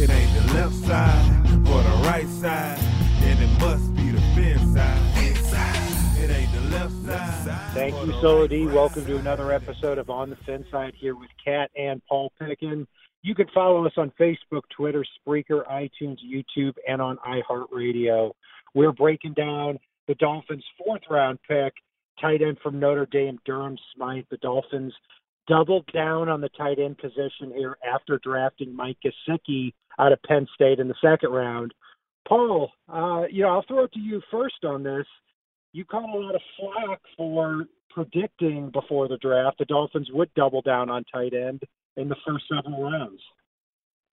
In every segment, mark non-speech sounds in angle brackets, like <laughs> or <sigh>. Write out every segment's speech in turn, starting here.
It ain't the left side or the right side, then it must be the fin side. It ain't the left side. Thank you, Solo D. Welcome to another episode of On the Fin Side here with Kat and Paul Pickin. You can follow us on Facebook, Twitter, Spreaker, iTunes, YouTube, and on iHeartRadio. We're breaking down the Dolphins' fourth round pick, tight end from Notre Dame, Durham Smythe. The Dolphins doubled down on the tight end position here after drafting Mike Gesicki out of Penn State in the second round. Paul, uh, you know, I'll throw it to you first on this. You caught a lot of flack for predicting before the draft the Dolphins would double down on tight end in the first several rounds.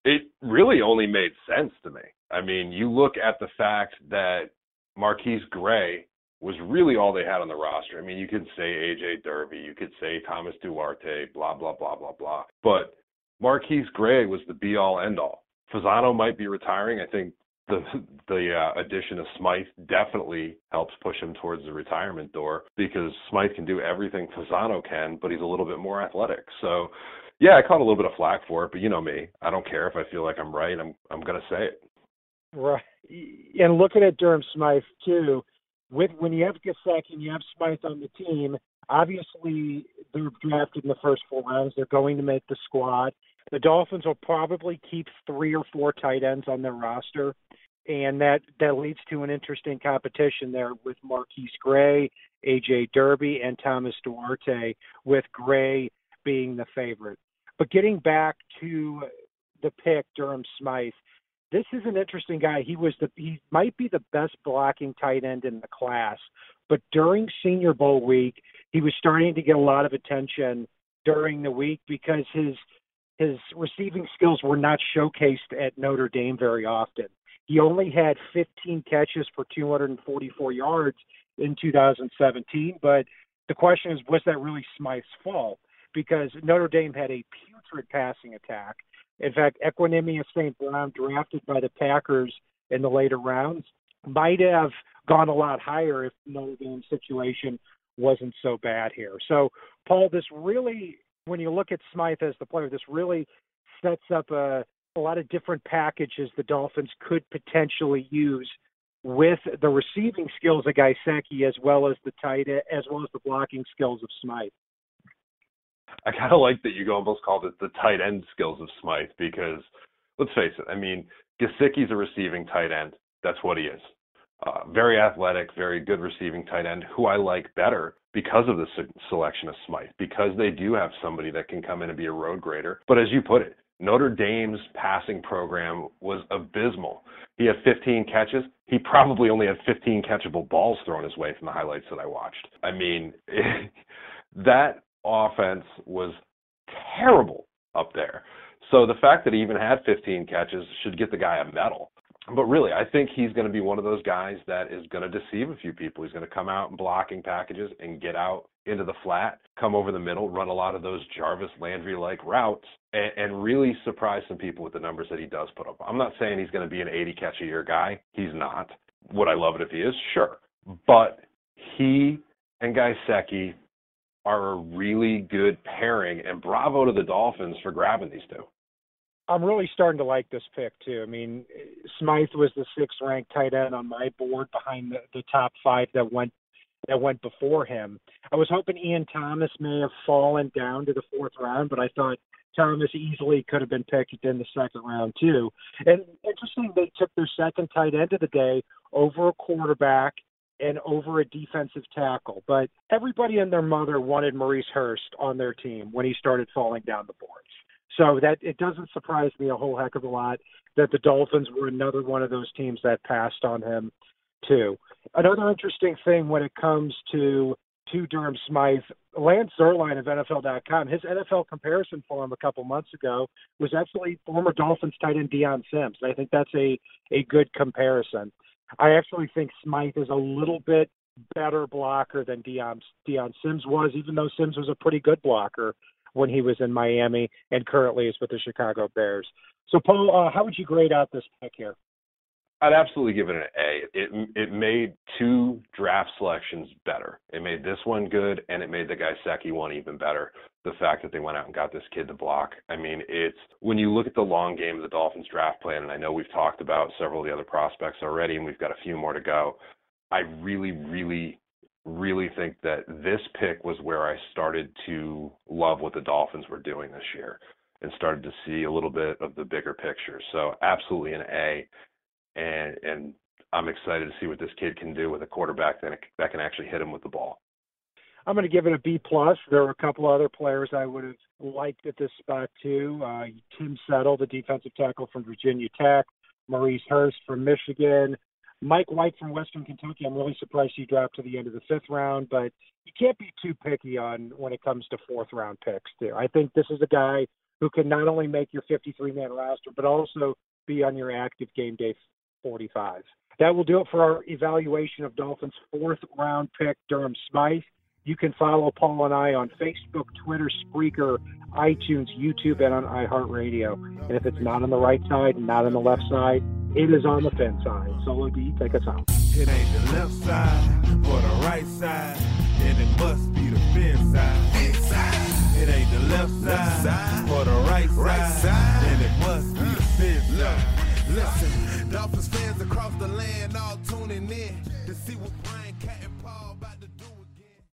It really only made sense to me. I mean, you look at the fact that MarQueis Gray was really all they had on the roster. I mean, you could say AJ Derby, you could say Thomas Duarte, blah blah blah blah blah. But MarQueis Gray was the be all end all. Fasano might be retiring. I think the <laughs> the uh, addition of Smythe definitely helps push him towards the retirement door because Smythe can do everything Fasano can, but he's a little bit more athletic. So, yeah, I caught a little bit of flack for it, but you know me, I don't care if I feel like I'm right. I'm I'm gonna say it. Right, and looking at Durham Smythe too, with when you have Gesicki and you have Smythe on the team, obviously they're drafted in the first four rounds. They're going to make the squad. The Dolphins will probably keep three or four tight ends on their roster, and that that leads to an interesting competition there with MarQueis Gray, AJ Derby, and Thomas Duarte, with Gray being the favorite. But getting back to the pick, Durham Smythe, this is an interesting guy. He was the he might be the best blocking tight end in the class, but during Senior Bowl week, he was starting to get a lot of attention during the week because his his receiving skills were not showcased at Notre Dame very often. He only had 15 catches for 244 yards in 2017, but the question is, was that really Smythe's fault? Because Notre Dame had a putrid passing attack in fact, Equanimeous St. Brown, drafted by the Packers in the later rounds, might have gone a lot higher if Notre Dame's situation wasn't so bad here. So, Paul, this really, when you look at Smythe as the player, this really sets up a, a lot of different packages the Dolphins could potentially use with the receiving skills of Gesicki as well as the tight as well as the blocking skills of Smythe. I kind of like that you almost called it the tight end skills of Smythe because let's face it. I mean, Gesicki's a receiving tight end. That's what he is. Uh, very athletic, very good receiving tight end, who I like better because of the se- selection of Smythe, because they do have somebody that can come in and be a road grader. But as you put it, Notre Dame's passing program was abysmal. He had 15 catches. He probably only had 15 catchable balls thrown his way from the highlights that I watched. I mean, <laughs> that offense was terrible up there. So the fact that he even had 15 catches should get the guy a medal. But really, I think he's going to be one of those guys that is going to deceive a few people. He's going to come out in blocking packages and get out into the flat, come over the middle, run a lot of those Jarvis Landry like routes, and, and really surprise some people with the numbers that he does put up. I'm not saying he's going to be an 80 catch a year guy. He's not. Would I love it if he is? Sure. But he and Gesicki are a really good pairing, and bravo to the Dolphins for grabbing these two. I'm really starting to like this pick too. I mean, Smythe was the sixth ranked tight end on my board behind the, the top five that went that went before him. I was hoping Ian Thomas may have fallen down to the fourth round, but I thought Thomas easily could have been picked in the second round too. And interesting, they took their second tight end of the day over a quarterback and over a defensive tackle. But everybody and their mother wanted Maurice Hurst on their team when he started falling down the boards. So that it doesn't surprise me a whole heck of a lot that the Dolphins were another one of those teams that passed on him too. Another interesting thing when it comes to to Durham Smythe, Lance Zierlein of NFL.com, his NFL comparison for him a couple months ago was actually former Dolphins tight end Dion Sims. I think that's a a good comparison. I actually think Smythe is a little bit better blocker than Dion Dion Sims was, even though Sims was a pretty good blocker when he was in Miami and currently is with the Chicago Bears. So, Paul, uh, how would you grade out this pick here? I'd absolutely give it an A. It it made two draft selections better. It made this one good, and it made the Gesicki one even better. The fact that they went out and got this kid to block. I mean, it's when you look at the long game of the Dolphins draft plan, and I know we've talked about several of the other prospects already, and we've got a few more to go. I really, really, really think that this pick was where I started to love what the Dolphins were doing this year and started to see a little bit of the bigger picture. So absolutely an A and and I'm excited to see what this kid can do with a quarterback that that can actually hit him with the ball. I'm going to give it a B plus. There were a couple other players I would have liked at this spot too. Uh, Tim Settle, the defensive tackle from Virginia Tech, Maurice Hurst from Michigan, Mike White from Western Kentucky. I'm really surprised he dropped to the end of the fifth round, but you can't be too picky on when it comes to fourth round picks. Too. I think this is a guy who can not only make your 53 man roster, but also be on your active game day 45. That will do it for our evaluation of Dolphins' fourth round pick, Durham Smythe. You can follow Paul and I on Facebook, Twitter, Spreaker, iTunes, YouTube, and on iHeartRadio. And if it's not on the right side and not on the left side, it is on the fin side. Solo D, take us out. It ain't the left side or the right side, and it must be the fin side. It ain't the left side,